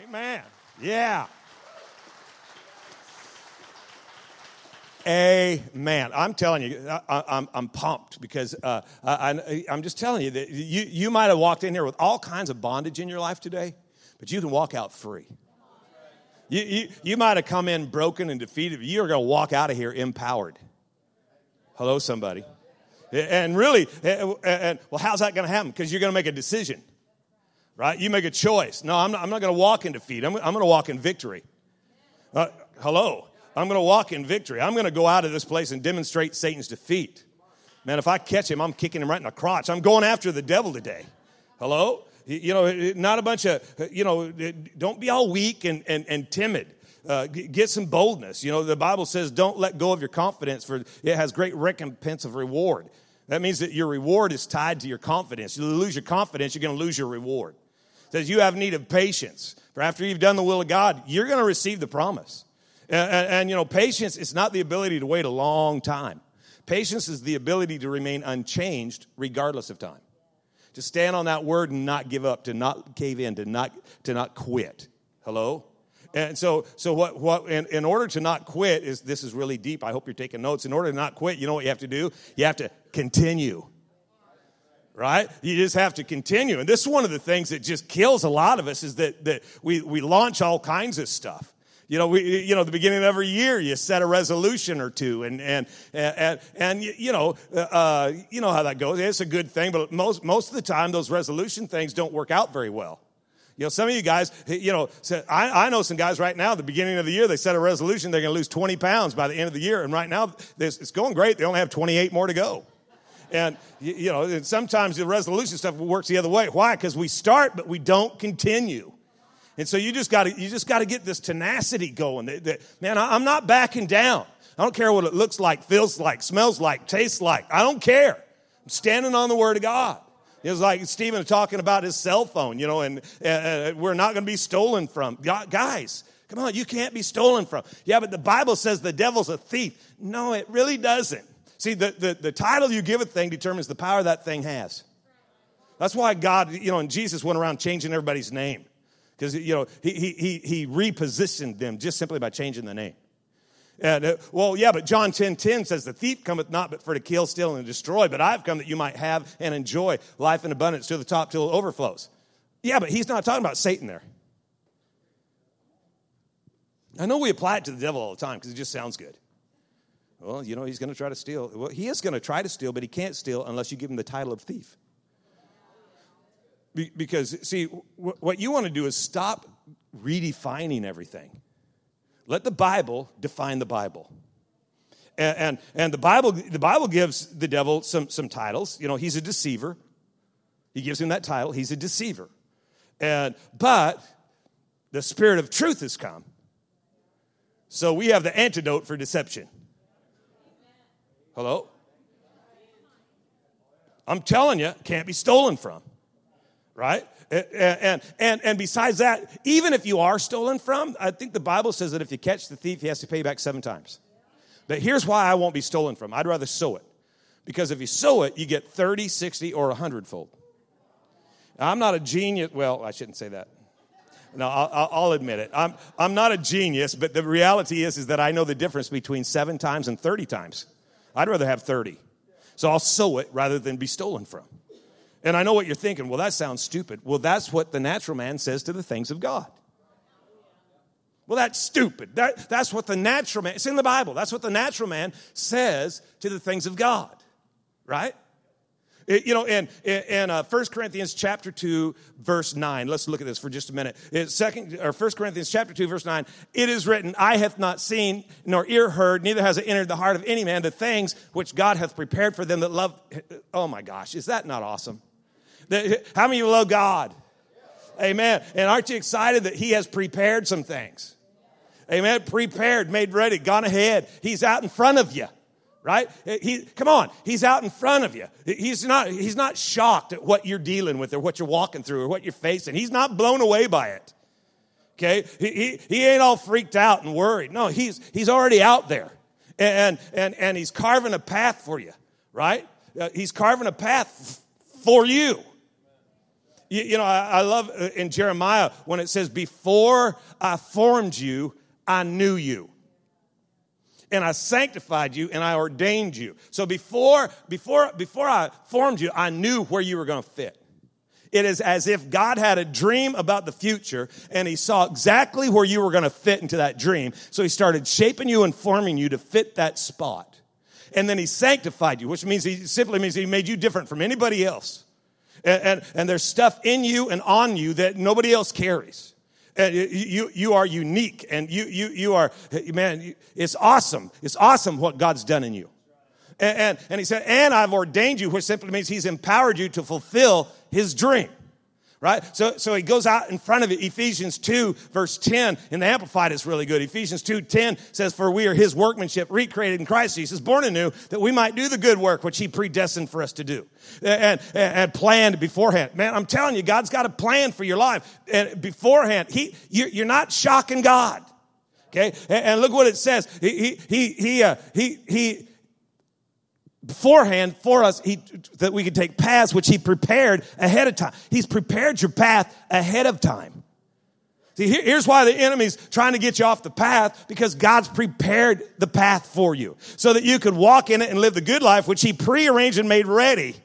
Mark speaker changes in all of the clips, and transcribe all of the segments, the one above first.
Speaker 1: Amen. Yeah. Amen. I'm telling you, I, I'm, I'm pumped because uh, I, I'm just telling you that you, you might have walked in here with all kinds of bondage in your life today, but you can walk out free. You, you, you might have come in broken and defeated, you're going to walk out of here empowered. Hello, somebody. And really, and, and well, how's that going to happen? Because you're going to make a decision, right? You make a choice. No, I'm not, I'm not going to walk in defeat. I'm, I'm going to walk in victory. Uh, hello. I'm going to walk in victory. I'm going to go out of this place and demonstrate Satan's defeat. Man, if I catch him, I'm kicking him right in the crotch. I'm going after the devil today. Hello? You know, not a bunch of, you know, don't be all weak and, and, and timid. Uh, get some boldness. You know, the Bible says, don't let go of your confidence, for it has great recompense of reward. That means that your reward is tied to your confidence. You lose your confidence, you're going to lose your reward. Says you have need of patience. For after you've done the will of God, you're going to receive the promise. And, and, and, you know, patience is not the ability to wait a long time. Patience is the ability to remain unchanged regardless of time. To stand on that word and not give up, to not cave in, to not, to not quit. Hello? And so, so what, what in, in order to not quit is this is really deep. I hope you're taking notes. In order to not quit, you know what you have to do? You have to continue. Right? You just have to continue. And this is one of the things that just kills a lot of us is that, that we, we launch all kinds of stuff. You know, we, you know, the beginning of every year, you set a resolution or two, and and and and you know, uh, you know how that goes. It's a good thing, but most most of the time, those resolution things don't work out very well. You know, some of you guys, you know, I, I know some guys right now, at the beginning of the year, they set a resolution they're going to lose 20 pounds by the end of the year. And right now, it's going great. They only have 28 more to go. And, you know, sometimes the resolution stuff works the other way. Why? Because we start, but we don't continue. And so you just got to you just got to get this tenacity going. That, that, man, I, I'm not backing down. I don't care what it looks like, feels like, smells like, tastes like. I don't care. I'm standing on the Word of God. It was like Stephen talking about his cell phone, you know, and uh, uh we're not going to be stolen from. Guys, come on, you can't be stolen from. Yeah, but the Bible says the devil's a thief. No, it really doesn't. See, the, the, the title you give a thing determines the power that thing has. That's why God, you know, and Jesus went around changing everybody's name. Because you know he, he, he repositioned them just simply by changing the name. And uh, well yeah but john 10 10 says the thief cometh not but for to kill steal and destroy but i've come that you might have and enjoy life in abundance to the top till it overflows. Yeah but he's not talking about satan there. I know we apply it to the devil all the time because it just sounds good well you know he's going to try to steal well he is going to try to steal but he can't steal unless you give him the title of thief because, see, what you want to do is stop redefining everything. Let the Bible define the Bible. And, and, and, the, Bible, the Bible gives the devil some, some titles. You know, he's a deceiver. He gives him that title. He's a deceiver. And, but the Spirit of truth has come. So we have the antidote for deception. Hello? I'm telling you, can't be stolen from right? And, and, and besides that, even if you are stolen from, I think the Bible says that if you catch the thief, he has to pay back seven times. But here's why I won't be stolen from. I'd rather sow it. Because if you sow it, you get 30, 60, or 100 fold. I'm not a genius. Well, I shouldn't say that. No, I'll, I'll, admit it. I'm, I'm not a genius, but the reality is, is that I know the difference between seven times and 30 times. I'd rather have 30. So I'll sow it rather than be stolen from. And I know what you're thinking. Well, that sounds stupid. Well, that's what the natural man says to the things of God. Well, that's stupid. That, that's what the natural man, it's in the Bible. That's what the natural man says to the things of God, right? It, you know, in, in uh, 1 Corinthians chapter 2, verse 9, let's look at this for just a minute. It's second, or 1 Corinthians chapter 2, verse 9, it is written, I hath not seen, nor ear heard, neither has it entered the heart of any man the things which God hath prepared for them that love. Oh my gosh, is that not awesome? How many of you love God? Amen. And aren't you excited that He has prepared some things? Amen. Prepared, made ready, gone ahead. He's out in front of you right? He come on he's out in front of you. He's not he's not shocked at what you're dealing with or what you're walking through or what you're facing. He's not blown away by it okay? He, he, he ain't all freaked out and worried. No he's he's already out there. And and and he's carving a path for you right? Uh, he's carving a path for you. You, you know, I, I love uh, in Jeremiah when it says, Before I formed you, I knew you and I sanctified you and I ordained you. So before, before, before I formed you, I knew where you were going to fit. It is as if God had a dream about the future and he saw exactly where you were going to fit into that dream. So he started shaping you and forming you to fit that spot. And then he sanctified you, which means he simply means he made you different from anybody else. And, and, and there's stuff in you and on you that nobody else carries. Uh, and you, you are unique and you, you, you are, man, it's awesome. It's awesome what God's done in you. And, and, and he said, and I've ordained you, which simply means he's empowered you to fulfill his dream right? So, so he goes out in front of it. Ephesians 2, verse 10, in the Amplified, is really good. Ephesians 2, 10 says, For we are his workmanship, recreated in Christ Jesus, born anew, that we might do the good work which he predestined for us to do and, and, and planned beforehand. Man, I'm telling you, God's got a plan for your life. And beforehand, he, you're not shocking God. Okay? And, look what it says. He, he, he, he, uh, he, he, beforehand for us he, that we could take paths which he prepared ahead of time. He's prepared your path ahead of time. See, here, here's why the enemy's trying to get you off the path because God's prepared the path for you so that you could walk in it and live the good life which he prearranged and made ready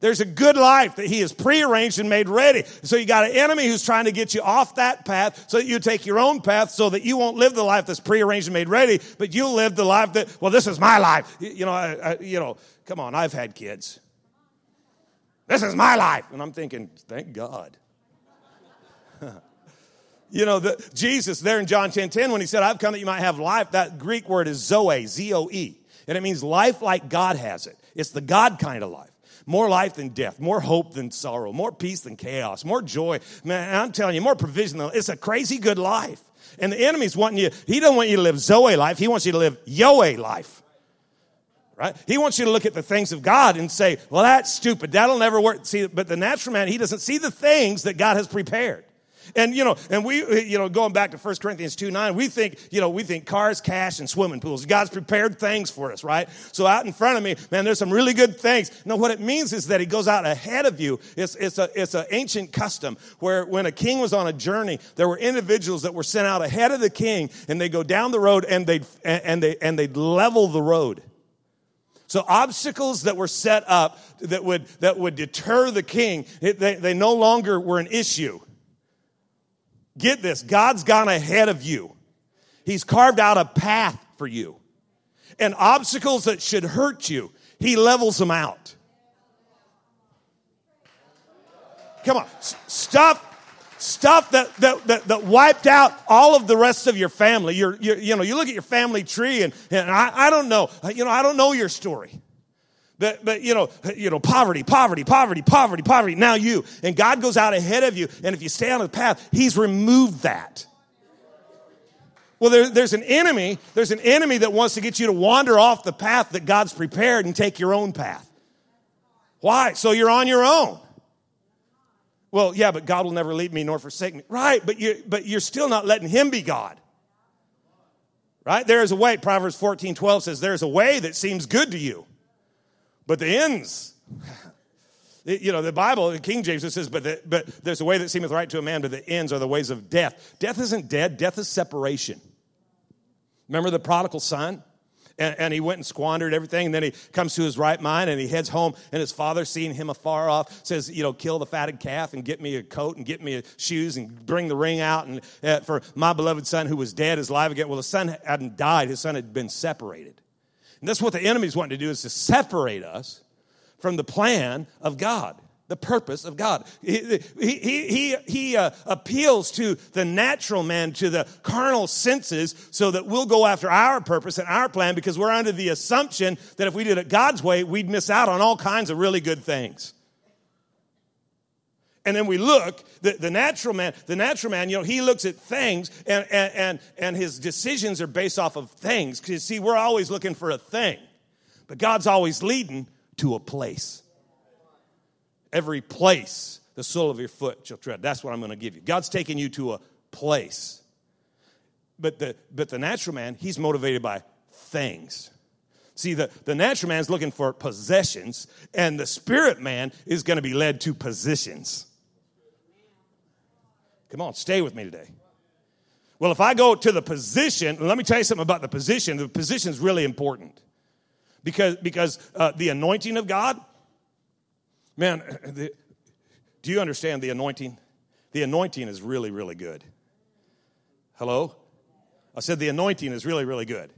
Speaker 1: there's a good life that he has prearranged and made ready. So you got an enemy who's trying to get you off that path so that you take your own path so that you won't live the life that's prearranged and made ready, but you'll live the life that, well, this is my life. You know, I, I, you know, come on, I've had kids. This is my life. And I'm thinking, thank God. you know, the, Jesus there in John 10, 10, when he said, I've come that you might have life, that Greek word is zoe, Z-O-E. And it means life like God has it. It's the God kind of life. More life than death, more hope than sorrow, more peace than chaos, more joy. Man, I'm telling you, more provision it's a crazy good life. And the enemy's wanting you, he doesn't want you to live Zoe life, he wants you to live Yoe life. Right? He wants you to look at the things of God and say, well, that's stupid. That'll never work. See, but the natural man, he doesn't see the things that God has prepared. And, you know, and we, you know, going back to 1 Corinthians 2 9, we think, you know, we think cars, cash, and swimming pools. God's prepared things for us, right? So out in front of me, man, there's some really good things. No, what it means is that he goes out ahead of you. It's, it's a, it's an ancient custom where when a king was on a journey, there were individuals that were sent out ahead of the king and they go down the road and they'd, and they, and they'd level the road. So obstacles that were set up that would, that would deter the king, it, they, they no longer were an issue. Get this God's gone ahead of you, He's carved out a path for you. And obstacles that should hurt you, He levels them out. Come on, stuff stuff that, that, that, that, wiped out all of the rest of your family. You're, you're, you know, you look at your family tree and, and I, I don't know, you know, I don't know your story. But, but you know, you know, poverty, poverty, poverty, poverty, poverty. Now you. And God goes out ahead of you. And if you stay on the path, He's removed that. Well, there, there's an enemy. There's an enemy that wants to get you to wander off the path that God's prepared and take your own path. Why? So you're on your own. Well, yeah, but God will never leave me nor forsake me. Right, but you but you're still not letting him be God. Right? There is a way. Proverbs 14, 12 says, There's a way that seems good to you. But the ends, you know, the Bible, the King James, it says, but, the, but there's a way that seemeth right to a man, but the ends are the ways of death. Death isn't dead, death is separation. Remember the prodigal son? And, and, he went and squandered everything. And then he comes to his right mind and he heads home. And his father, seeing him afar off, says, You know, kill the fatted calf and get me a coat and get me shoes and bring the ring out. And uh, for my beloved son who was dead is alive again. Well, the son hadn't died, his son had been separated. And that's what the enemy's wanting to do is to separate us from the plan of God, the purpose of God. He, he, he, he uh, appeals to the natural man, to the carnal senses, so that we'll go after our purpose and our plan because we're under the assumption that if we did it God's way, we'd miss out on all kinds of really good things. And then we look, the, the natural man, the natural man, you know, he looks at things and, and, and, and his decisions are based off of things. Because see, we're always looking for a thing, but God's always leading to a place. Every place the sole of your foot shall tread. That's what I'm going to give you. God's taking you to a place. But the, but the natural man, he's motivated by things. See, the, the natural man is looking for possessions, and the spirit man is going to be led to positions. Come on, stay with me today. Well, if I go to the position, let me tell you something about the position. The position is really important because, because uh, the anointing of God, man, the, do you understand the anointing? The anointing is really, really good. Hello? I said the anointing is really, really good.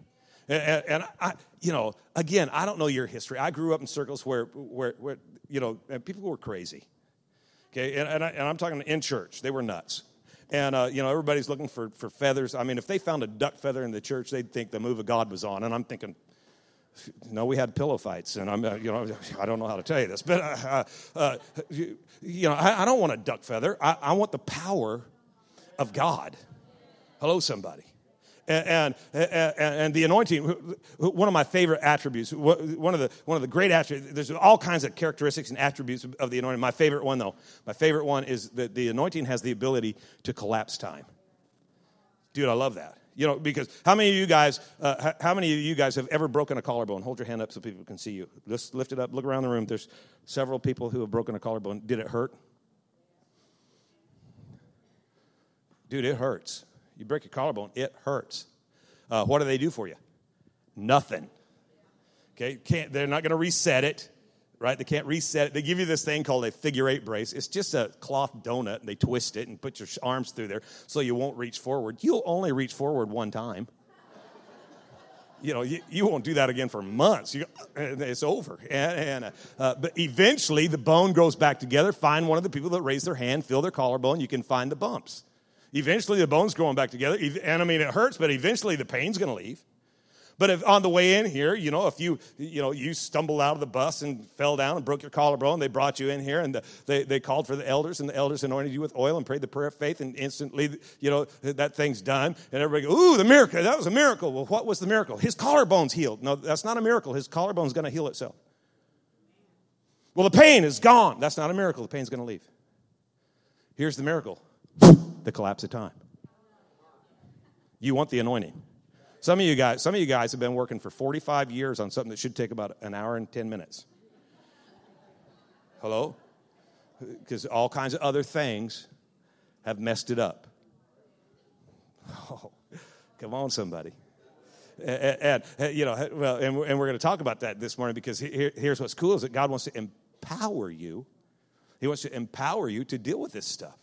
Speaker 1: And, and I, you know, again, I don't know your history. I grew up in circles where, where, where you know, people were crazy. Okay, and, and, I, and I'm talking in church. They were nuts. And, uh, you know, everybody's looking for, for feathers. I mean, if they found a duck feather in the church, they'd think the move of God was on. And I'm thinking, no, we had pillow fights. And I'm, uh, you know, I don't know how to tell you this. But, uh, uh, you, you, know, I, I, don't want a duck feather. I, I want the power of God. Hello, somebody and, and, and, the anointing, one of my favorite attributes, one of the, one of the great attributes, there's all kinds of characteristics and attributes of the anointing. My favorite one, though, my favorite one is that the anointing has the ability to collapse time. Dude, I love that. You know, because how many of you guys, uh, how many of you guys have ever broken a collarbone? Hold your hand up so people can see you. Just lift it up, look around the room. There's several people who have broken a collarbone. Did it hurt? Dude, it hurts. You break your collarbone, it hurts. Uh, what do they do for you? Nothing. Okay, can't, they're not going to reset it, right? They can't reset it. They give you this thing called a figure eight brace. It's just a cloth donut, and they twist it and put your arms through there so you won't reach forward. You'll only reach forward one time. You know, you, you won't do that again for months. You, it's over. And, and uh, uh, but eventually, the bone grows back together. Find one of the people that raise their hand, feel their collarbone. You can find the bumps. Eventually, the bone's growing back together. And I mean, it hurts, but eventually the pain's going to leave. But if on the way in here, you know, if you, you know, you stumbled out of the bus and fell down and broke your collarbone, they brought you in here and the, they, they called for the elders and the elders anointed you with oil and prayed the prayer of faith and instantly, you know, that thing's done. And everybody goes, ooh, the miracle, that was a miracle. Well, what was the miracle? His collarbone's healed. No, that's not a miracle. His collarbone's going to heal itself. Well, the pain is gone. That's not a miracle. The pain's going to leave. Here's the miracle the collapse of time. You want the anointing. Some of you guys, some of you guys have been working for 45 years on something that should take about an hour and 10 minutes. Hello? Because all kinds of other things have messed it up. Oh, come on, somebody. And, and, and you know, well, and, and we're going to talk about that this morning because here, here's what's cool is that God wants to empower you. He wants to empower you to deal with this stuff.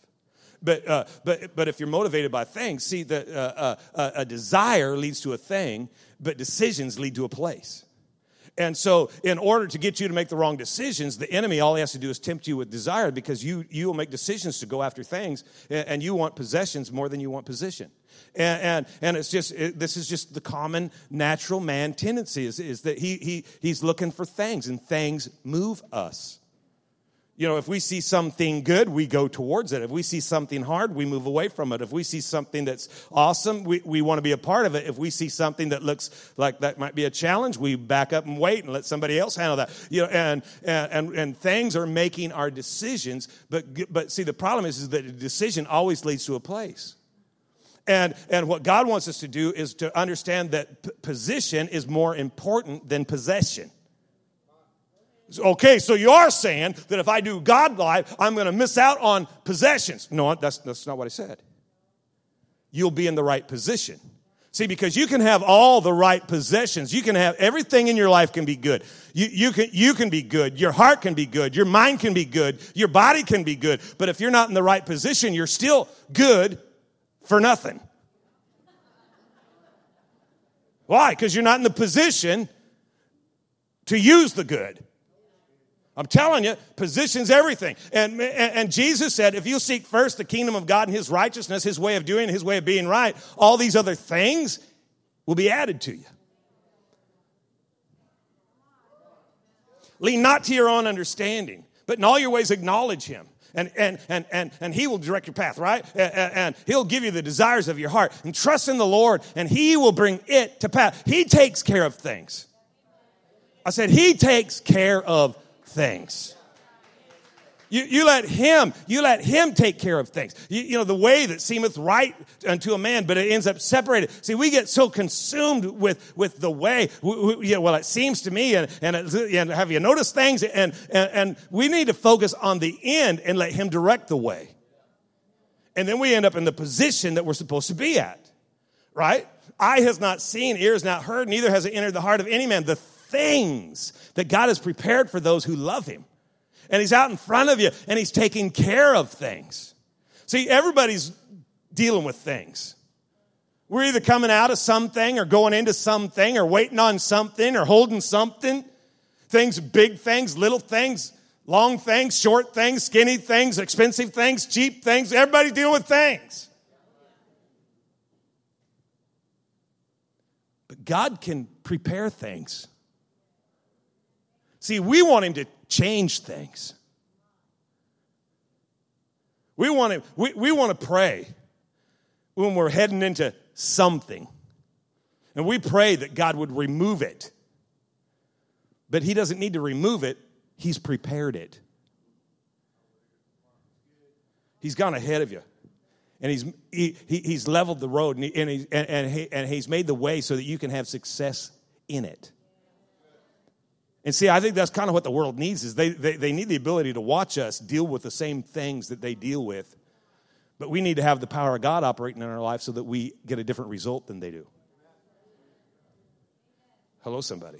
Speaker 1: But, uh, but, but if you're motivated by things, see, that uh, uh, a desire leads to a thing, but decisions lead to a place. And so, in order to get you to make the wrong decisions, the enemy, all he has to do is tempt you with desire because you, you will make decisions to go after things, and you want possessions more than you want position. And, and, and it's just, it, this is just the common natural man tendency is, is that he, he, he's looking for things, and things move us. You know, if we see something good, we go towards it. If we see something hard, we move away from it. If we see something that's awesome, we, we want to be a part of it. If we see something that looks like that might be a challenge, we back up and wait and let somebody else handle that. You know, and, and, and, and things are making our decisions. But, but see, the problem is, is that a decision always leads to a place. And, and what God wants us to do is to understand that p- position is more important than possession. Okay, so you are saying that if I do God life, I'm going to miss out on possessions. No, that's, that's not what I said. You'll be in the right position. See, because you can have all the right possessions. You can have everything in your life can be good. You, you, can, you can be good. Your heart can be good. Your mind can be good. Your body can be good. But if you're not in the right position, you're still good for nothing. Why? Because you're not in the position to use the good. I'm telling you, position's everything. And, and Jesus said, if you seek first the kingdom of God and his righteousness, his way of doing, his way of being right, all these other things will be added to you. Lean not to your own understanding, but in all your ways acknowledge him. And, and, and, and, and he will direct your path, right? And, and he'll give you the desires of your heart. And trust in the Lord, and he will bring it to pass. He takes care of things. I said, he takes care of things. You, you let him, you let him take care of things. You, you, know, the way that seemeth right unto a man, but it ends up separated. See, we get so consumed with, with the way. We, we, well, it seems to me, and, and, and have you noticed things? And, and, and we need to focus on the end and let him direct the way. And then we end up in the position that we're supposed to be at, right? Eye has not seen, ear has not heard, neither has it entered the heart of any man. The things that God has prepared for those who love him and he's out in front of you and he's taking care of things. See, everybody's dealing with things. We're either coming out of something or going into something or waiting on something or holding something. Things, big things, little things, long things, short things, skinny things, expensive things, cheap things. Everybody's dealing with things. But God can prepare things. See, we want Him to change things. We want to, we, we want to pray when we're heading into something. And we pray that God would remove it. But He doesn't need to remove it, He's prepared it. He's gone ahead of you. And he's, he, he, he's leveled the road and, he, and, he, and, and, he, and he's made the way so that you can have success in it. And see, I think that's kind of what the world needs is they, they, they need the ability to watch us deal with the same things that they deal with. But we need to have the power of God operating in our life so that we get a different result than they do. Hello, somebody.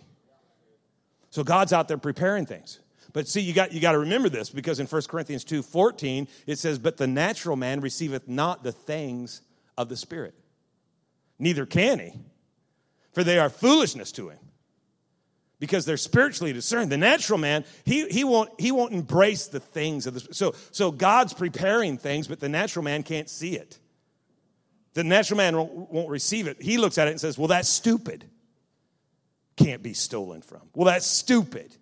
Speaker 1: So God's out there preparing things. But see, you got, you got to remember this because in 1 Corinthians 2 14, it says, But the natural man receiveth not the things of the Spirit, neither can he, for they are foolishness to him because they're spiritually discerned. The natural man, he, he, won't, he won't embrace the things of the so so God's preparing things, but the natural man can't see it. The natural man won't, won't receive it. He looks at it and says, Well, that's stupid. Can't be stolen from. Well, that's stupid.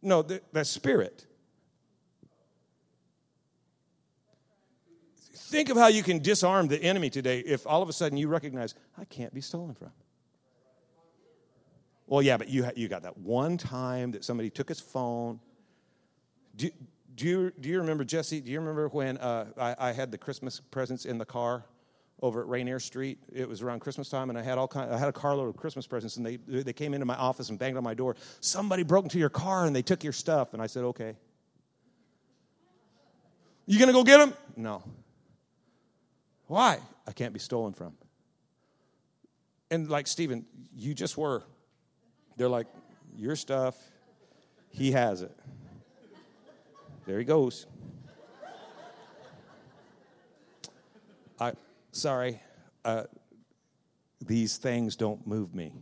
Speaker 1: No, that's spirit. Think of how you can disarm the enemy today if all of a sudden you recognize, I can't be stolen from. Well, yeah, but you, you got that one time that somebody took his phone. Do, do, you, do you remember, Jesse? Do you remember when uh, I, I, had the Christmas presents in the car over at Rainier Street? It was around Christmas time, and I had all kind, I had a carload of Christmas presents, and they, they came into my office and banged on my door. Somebody broke into your car and they took your stuff. And I said, okay. You gonna go get them? No. Why? I can't be stolen from. And like Stephen, you just were. They're like, Your stuff, he has it. There he goes. I, sorry, uh, these things don't move me.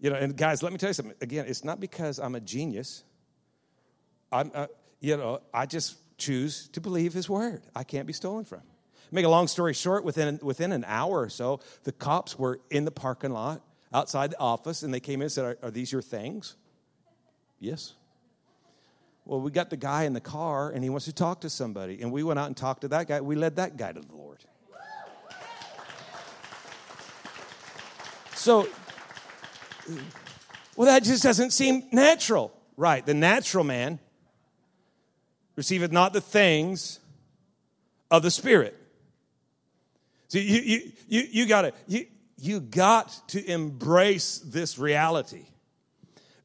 Speaker 1: You know, and guys, let me tell you something. Again, it's not because I'm a genius. I'm, uh, you know, I just choose to believe his word. I can't be stolen from. Make a long story short, within, within an hour or so, the cops were in the parking lot outside the office and they came in and said, Are, are these your things? Yes. Well, we got the guy in the car and he wants to talk to somebody. And we went out and talked to that guy. We led that guy to the Lord. So, well, that just doesn't seem natural. Right. The natural man receiveth not the things of the Spirit. See, you, you, you, you gotta, you got to embrace this reality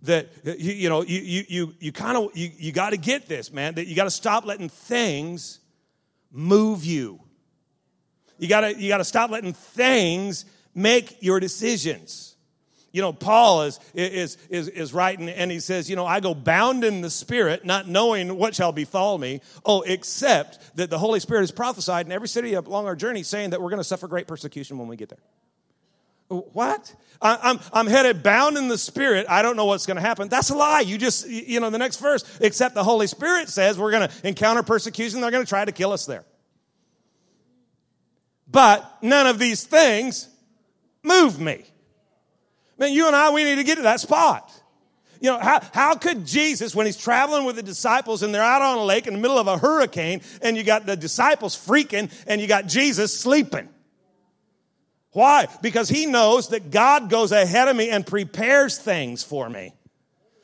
Speaker 1: that you, you know you you you, kind of you, you got to get this man that you got to stop letting things move you. You got to you got to stop letting things make your decisions. You know paul is is is is writing and he says you know i go bound in the spirit not knowing what shall befall me. Oh except that the holy spirit has prophesied in every city along our journey saying that we're going to suffer great persecution when we get there what? I, am I'm headed bound in the spirit. I don't know what's going to happen. That's a lie. You just, you know, the next verse, except the Holy Spirit says we're going to encounter persecution. They're going to try to kill us there. But none of these things move me. Man, you and I, we need to get to that spot. You know, how, how could Jesus, when he's traveling with the disciples and they're out on a lake in the middle of a hurricane and you got the disciples freaking and you got Jesus sleeping? Why? Because he knows that God goes ahead of me and prepares things for me.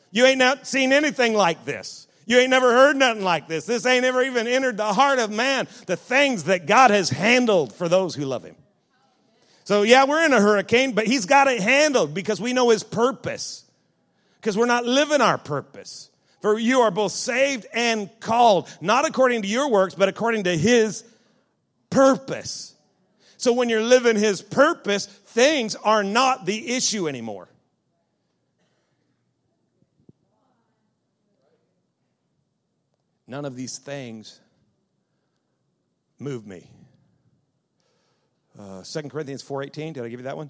Speaker 1: You ain't not seen anything like this. You ain't never heard nothing like this. This ain't ever even entered the heart of man. The things that God has handled for those who love him. So, yeah, we're in a hurricane, but he's got it handled because we know his purpose. Because we're not living our purpose. For you are both saved and called, not according to your works, but according to his purpose. So when you're living his purpose, things are not the issue anymore. None of these things move me. Uh, 2 Corinthians 4.18, did I give you that one?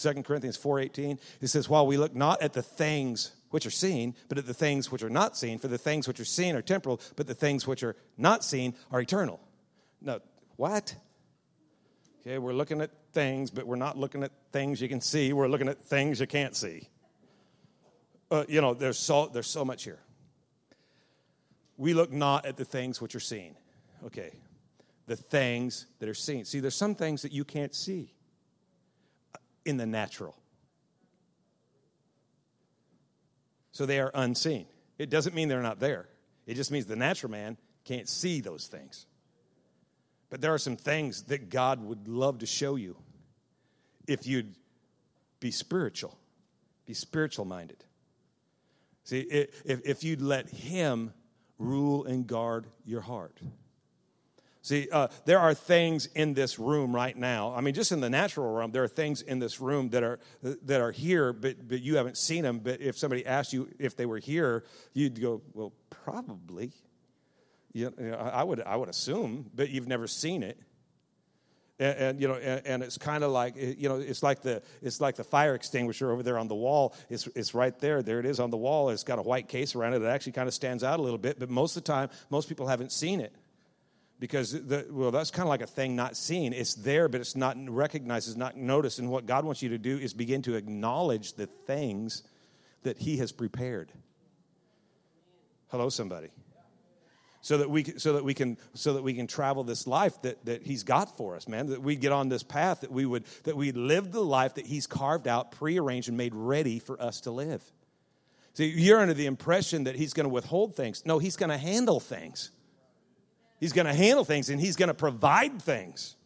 Speaker 1: 2 Corinthians 4.18, it says, while we look not at the things which are seen, but at the things which are not seen, for the things which are seen are temporal, but the things which are not seen are eternal. No, what? Okay, we're looking at things, but we're not looking at things you can see. We're looking at things you can't see. Uh, you know, there's so, there's so much here. We look not at the things which are seen. Okay, the things that are seen. See, there's some things that you can't see in the natural. So they are unseen. It doesn't mean they're not there, it just means the natural man can't see those things. But there are some things that God would love to show you if you'd be spiritual, be spiritual minded. See, if, if you'd let Him rule and guard your heart. See, uh, there are things in this room right now. I mean, just in the natural realm, there are things in this room that are that are here, but but you haven't seen them. But if somebody asked you if they were here, you'd go, "Well, probably." You know, I would I would assume, but you've never seen it. And, and, you know, and, and it's kind of like eh, you know, it's like the it's like the fire extinguisher over there on the wall. It's it's right there. There it is on the wall. It's got a white case around it. It actually kind of stands out a little bit, but most of the time, most people haven't seen it because the, well, that's kind of like a thing not seen. It's there, but it's not recognized. It's not noticed. And what God wants you to do is begin to acknowledge the things that He has prepared. Hello, somebody so that we can, so that we can so that we can travel this life that, that he's got for us man that we get on this path that we would that we live the life that he's carved out prearranged and made ready for us to live. See you're under the impression that he's going to withhold things. No he's going to handle things. He's going to handle things and he's going to provide things.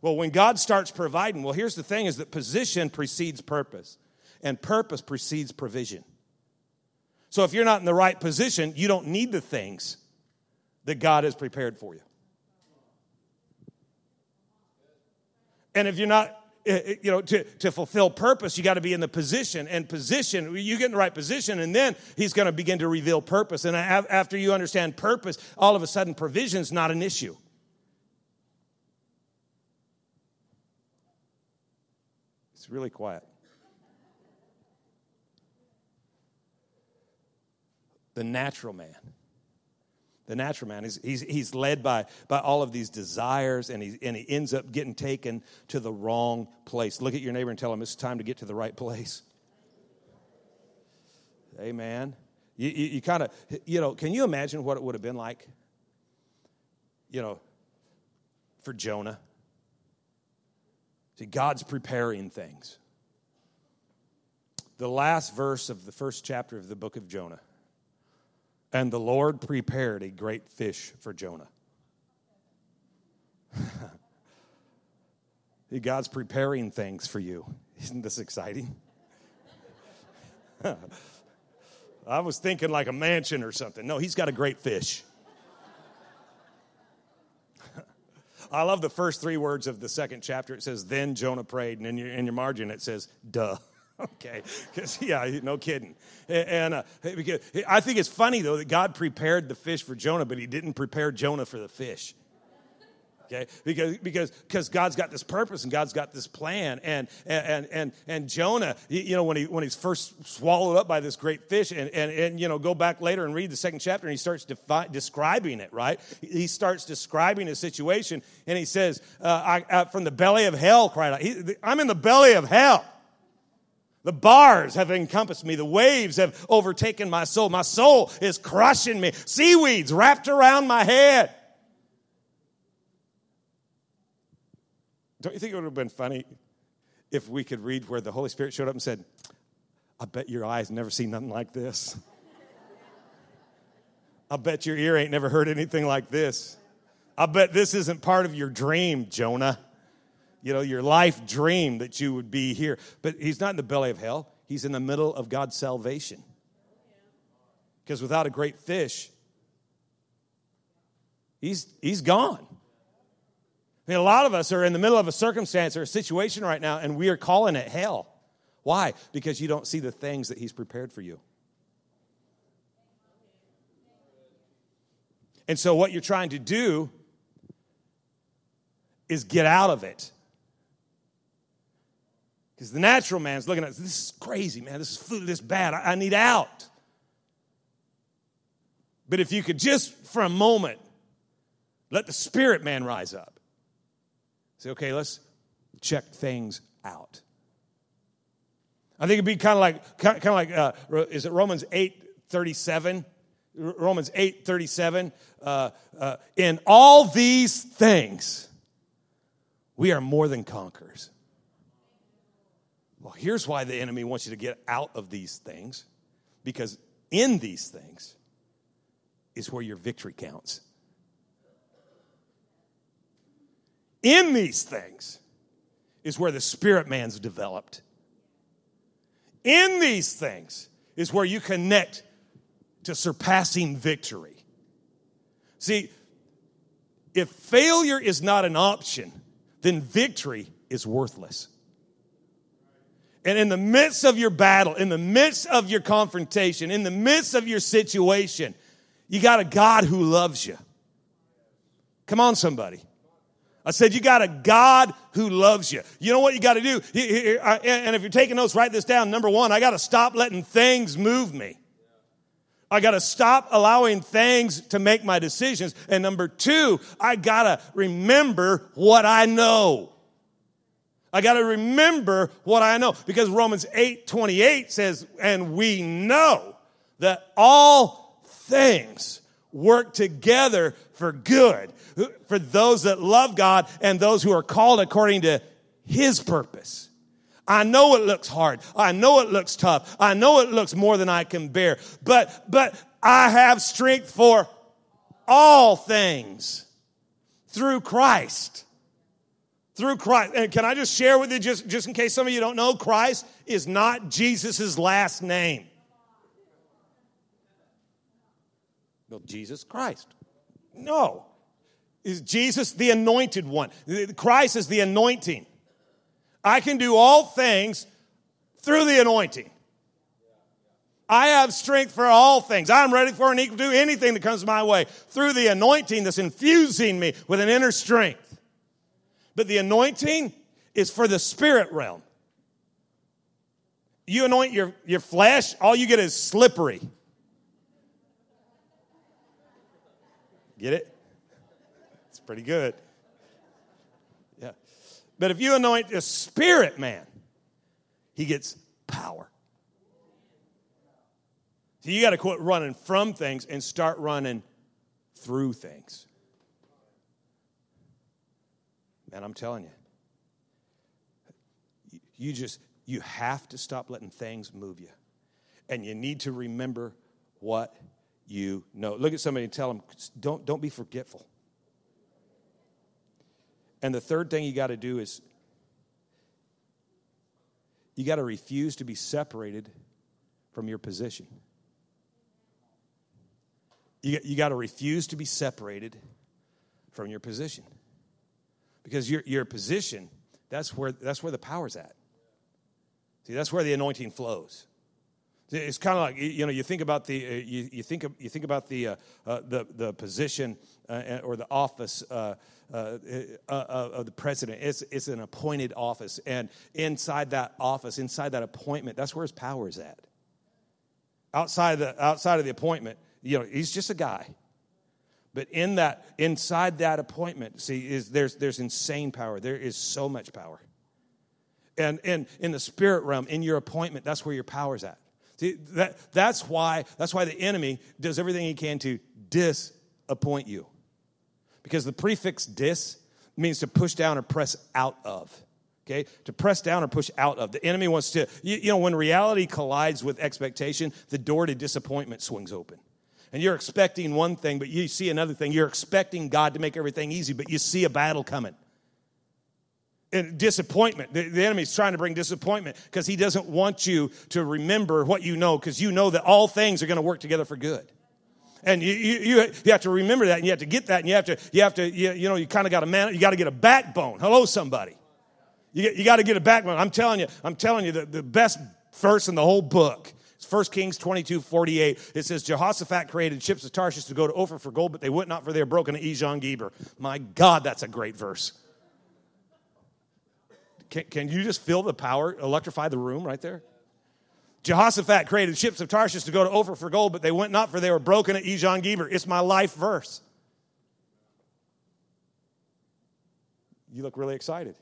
Speaker 1: Well when god starts providing well here's the thing is that position precedes purpose and purpose precedes provision. So if you're not in the right position you don't need the things that God has prepared for you. And if you're not, eh, eh, you know, to, to fulfill purpose, you got to be in the position. And position, you get in the right position, and then He's going to begin to reveal purpose. And after you understand purpose, all of a sudden, provision's not an issue. It's really quiet. The natural man the natural man. He's, he's, he's led by, by all of these desires, and he, and he ends up getting taken to the wrong place. Look at your neighbor and tell him it's time to get to the right place. Amen. You, you, you kind of, you know, can you imagine what it would have been like, you know, for Jonah? See, God's preparing things. The last verse of the first chapter of the book of Jonah and the Lord prepared a great fish for Jonah. God's preparing things for you. Isn't this exciting? I was thinking like a mansion or something. No, he's got a great fish. I love the first three words of the second chapter. It says, Then Jonah prayed. And in your, in your margin, it says, Duh. okay, because yeah, no kidding. And uh, I think it's funny though that God prepared the fish for Jonah, but He didn't prepare Jonah for the fish. Okay, because because because God's got this purpose and God's got this plan, and and and and Jonah, you know, when he when he's first swallowed up by this great fish, and and and you know, go back later and read the second chapter, and he starts defi- describing it. Right, he starts describing a situation, and he says, uh, I, uh, "From the belly of hell," cried out. He, I'm in the belly of hell. The bars have encompassed me. The waves have overtaken my soul. My soul is crushing me. Seaweeds wrapped around my head. Don't you think it would have been funny if we could read where the Holy Spirit showed up and said, I bet your eyes never seen nothing like this. I bet your ear ain't never heard anything like this. I bet this isn't part of your dream, Jonah. You know, your life dream that you would be here. But he's not in the belly of hell, he's in the middle of God's salvation. Because without a great fish, he's, he's gone. I mean, a lot of us are in the middle of a circumstance or a situation right now, and we are calling it hell. Why? Because you don't see the things that He's prepared for you. And so, what you're trying to do is get out of it. Because the natural man's looking at this is crazy, man. This is food, this is bad. I, I need out. But if you could just for a moment let the spirit man rise up, say, okay, let's check things out. I think it'd be kind of like, kind of like, uh, is it Romans 8 37? Romans 8 37. Uh, uh, in all these things, we are more than conquerors. Well, here's why the enemy wants you to get out of these things because in these things is where your victory counts. In these things is where the spirit man's developed. In these things is where you connect to surpassing victory. See, if failure is not an option, then victory is worthless. And in the midst of your battle, in the midst of your confrontation, in the midst of your situation, you got a God who loves you. Come on, somebody. I said, you got a God who loves you. You know what you got to do? And if you're taking notes, write this down. Number one, I got to stop letting things move me. I got to stop allowing things to make my decisions. And number two, I got to remember what I know. I got to remember what I know because Romans 8 28 says, and we know that all things work together for good for those that love God and those who are called according to his purpose. I know it looks hard. I know it looks tough. I know it looks more than I can bear. But, but I have strength for all things through Christ. Through Christ. And can I just share with you, just, just in case some of you don't know, Christ is not Jesus' last name. No, Jesus Christ. No. Is Jesus the anointed one? Christ is the anointing. I can do all things through the anointing. I have strength for all things. I'm ready for and equal to do anything that comes my way through the anointing that's infusing me with an inner strength. But the anointing is for the spirit realm. You anoint your, your flesh, all you get is slippery. Get it? It's pretty good. Yeah. But if you anoint a spirit man, he gets power. So you got to quit running from things and start running through things. Man, I'm telling you. You just, you have to stop letting things move you. And you need to remember what you know. Look at somebody and tell them, don't, don't be forgetful. And the third thing you got to do is you got to refuse to be separated from your position. You, you got to refuse to be separated from your position. Because your, your position, that's where, that's where the power's at. See, that's where the anointing flows. It's kind of like you know you think about the uh, you, you think you think about the uh, uh, the the position uh, or the office uh, of the president. It's it's an appointed office, and inside that office, inside that appointment, that's where his power is at. Outside the outside of the appointment, you know, he's just a guy. But in that inside that appointment, see, is there's there's insane power. There is so much power. And in in the spirit realm, in your appointment, that's where your power's at. See, that, that's, why, that's why the enemy does everything he can to disappoint you. Because the prefix dis means to push down or press out of. Okay? To press down or push out of. The enemy wants to, you, you know, when reality collides with expectation, the door to disappointment swings open. And you're expecting one thing, but you see another thing. You're expecting God to make everything easy, but you see a battle coming. And disappointment. The, the enemy's trying to bring disappointment because he doesn't want you to remember what you know because you know that all things are going to work together for good. And you, you, you have to remember that and you have to get that and you have to, you have to, you, you know, you kind of got to man, you got to get a backbone. Hello, somebody. You, you got to get a backbone. I'm telling you, I'm telling you, the, the best verse in the whole book 1 Kings 22, 48. It says, Jehoshaphat created ships of Tarshish to go to Ophir for gold, but they went not for their broken at Ezion Geber. My God, that's a great verse. Can, can you just feel the power, electrify the room right there? Jehoshaphat created ships of Tarshish to go to Ophir for gold, but they went not for they were broken at Ezion Geber. It's my life verse. You look really excited.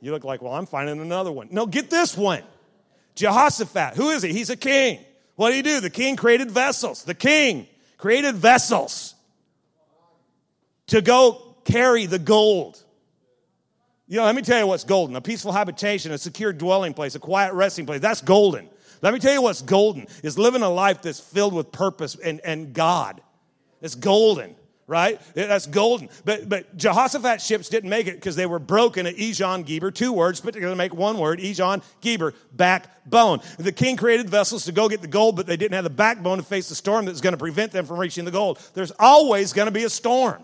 Speaker 1: You look like, well, I'm finding another one. No, get this one. Jehoshaphat, who is he? He's a king. What did he do? The king created vessels. The king created vessels to go carry the gold. You know, let me tell you what's golden a peaceful habitation, a secure dwelling place, a quiet resting place. That's golden. Let me tell you what's golden is living a life that's filled with purpose and, and God. It's golden right? That's golden. But but Jehoshaphat's ships didn't make it because they were broken at Ezion Geber. Two words put together to make one word. Ezion Geber, backbone. The king created vessels to go get the gold, but they didn't have the backbone to face the storm that's going to prevent them from reaching the gold. There's always going to be a storm.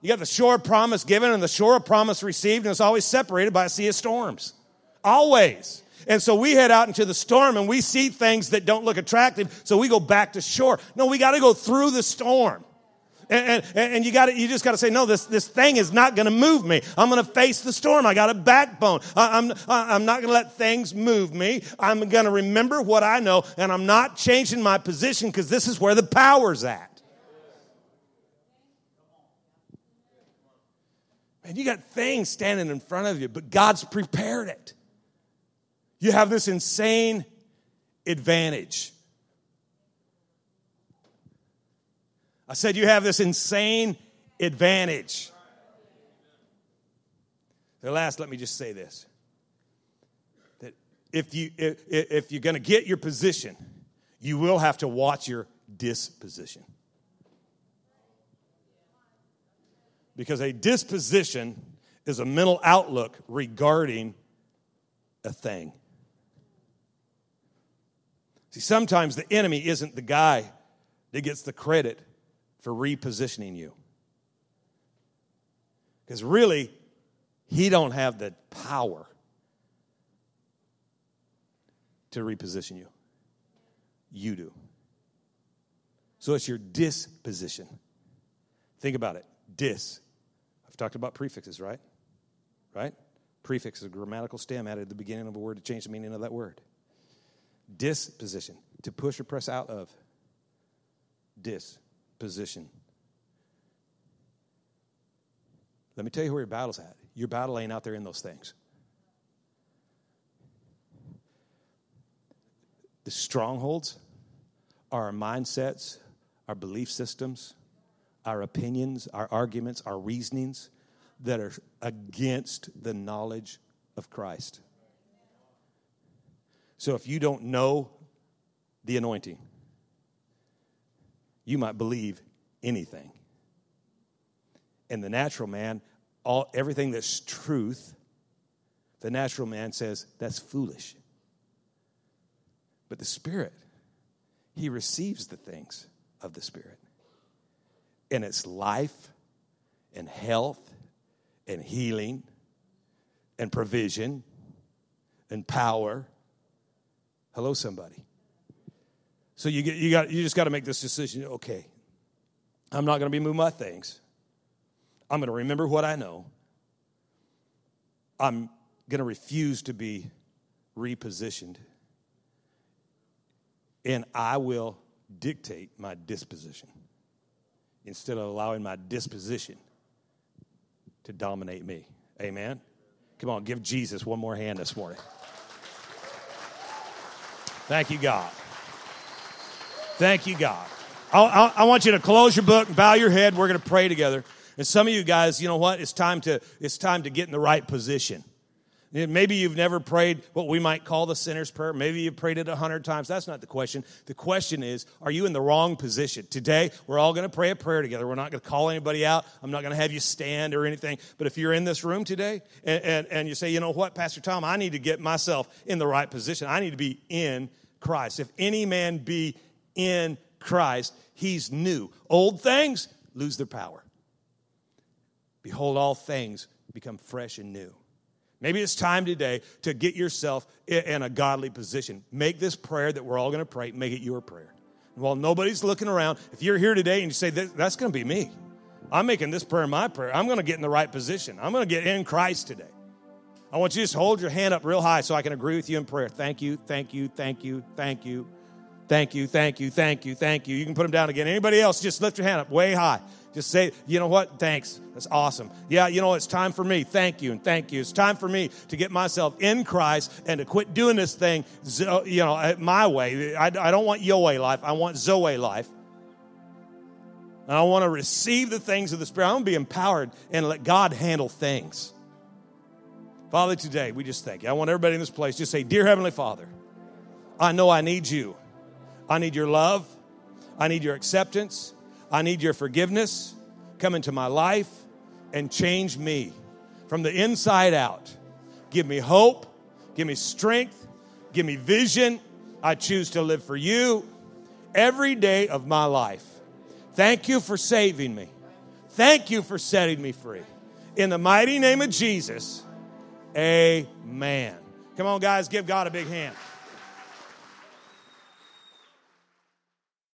Speaker 1: You got the shore promise given and the shore promise received, and it's always separated by a sea of storms. Always. And so we head out into the storm and we see things that don't look attractive, so we go back to shore. No, we got to go through the storm. And, and, and you got you just got to say, no, this, this thing is not going to move me. I'm going to face the storm. I got a backbone. I, I'm, I'm not going to let things move me. I'm going to remember what I know, and I'm not changing my position because this is where the power's at. Man, you got things standing in front of you, but God's prepared it. You have this insane advantage. I said, You have this insane advantage. The last, let me just say this that if, you, if, if you're going to get your position, you will have to watch your disposition. Because a disposition is a mental outlook regarding a thing. See, sometimes the enemy isn't the guy that gets the credit for repositioning you. Because really, he don't have the power to reposition you. You do. So it's your disposition. Think about it. Dis. I've talked about prefixes, right? Right? Prefix is a grammatical stem added at the beginning of a word to change the meaning of that word. Disposition. To push or press out of. Dis position. Let me tell you where your battle's at. Your battle ain't out there in those things. The strongholds are our mindsets, our belief systems, our opinions, our arguments, our reasonings that are against the knowledge of Christ. So if you don't know the anointing, you might believe anything. And the natural man, all everything that's truth, the natural man says that's foolish. But the spirit, he receives the things of the spirit. And it's life and health and healing and provision and power. Hello, somebody. So you, get, you, got, you just got to make this decision okay, I'm not going to be moving my things. I'm going to remember what I know. I'm going to refuse to be repositioned. And I will dictate my disposition instead of allowing my disposition to dominate me. Amen? Come on, give Jesus one more hand this morning. Thank you, God. Thank you, God. I, I, want you to close your book and bow your head. We're going to pray together. And some of you guys, you know what? It's time to it's time to get in the right position. Maybe you've never prayed what we might call the sinner's prayer. Maybe you've prayed it a hundred times. That's not the question. The question is, are you in the wrong position? Today, we're all going to pray a prayer together. We're not going to call anybody out. I'm not going to have you stand or anything. But if you're in this room today and, and, and you say, you know what, Pastor Tom, I need to get myself in the right position. I need to be in Christ. If any man be in Christ, he's new. Old things lose their power. Behold, all things become fresh and new. Maybe it's time today to get yourself in a godly position. Make this prayer that we're all going to pray, make it your prayer. While nobody's looking around, if you're here today and you say, that's going to be me, I'm making this prayer my prayer. I'm going to get in the right position. I'm going to get in Christ today. I want you to just hold your hand up real high so I can agree with you in prayer. Thank you, thank you, thank you, thank you, thank you, thank you, thank you, thank you. You can put them down again. Anybody else, just lift your hand up way high. Just say, you know what? Thanks. That's awesome. Yeah, you know, it's time for me. Thank you and thank you. It's time for me to get myself in Christ and to quit doing this thing, uh, you know, uh, my way. I, I don't want your way life. I want Zoe life. And I want to receive the things of the Spirit. I want to be empowered and let God handle things. Father, today we just thank you. I want everybody in this place just say, Dear Heavenly Father, I know I need you. I need your love. I need your acceptance. I need your forgiveness. Come into my life and change me from the inside out. Give me hope. Give me strength. Give me vision. I choose to live for you every day of my life. Thank you for saving me. Thank you for setting me free. In the mighty name of Jesus, amen. Come on, guys, give God a big hand.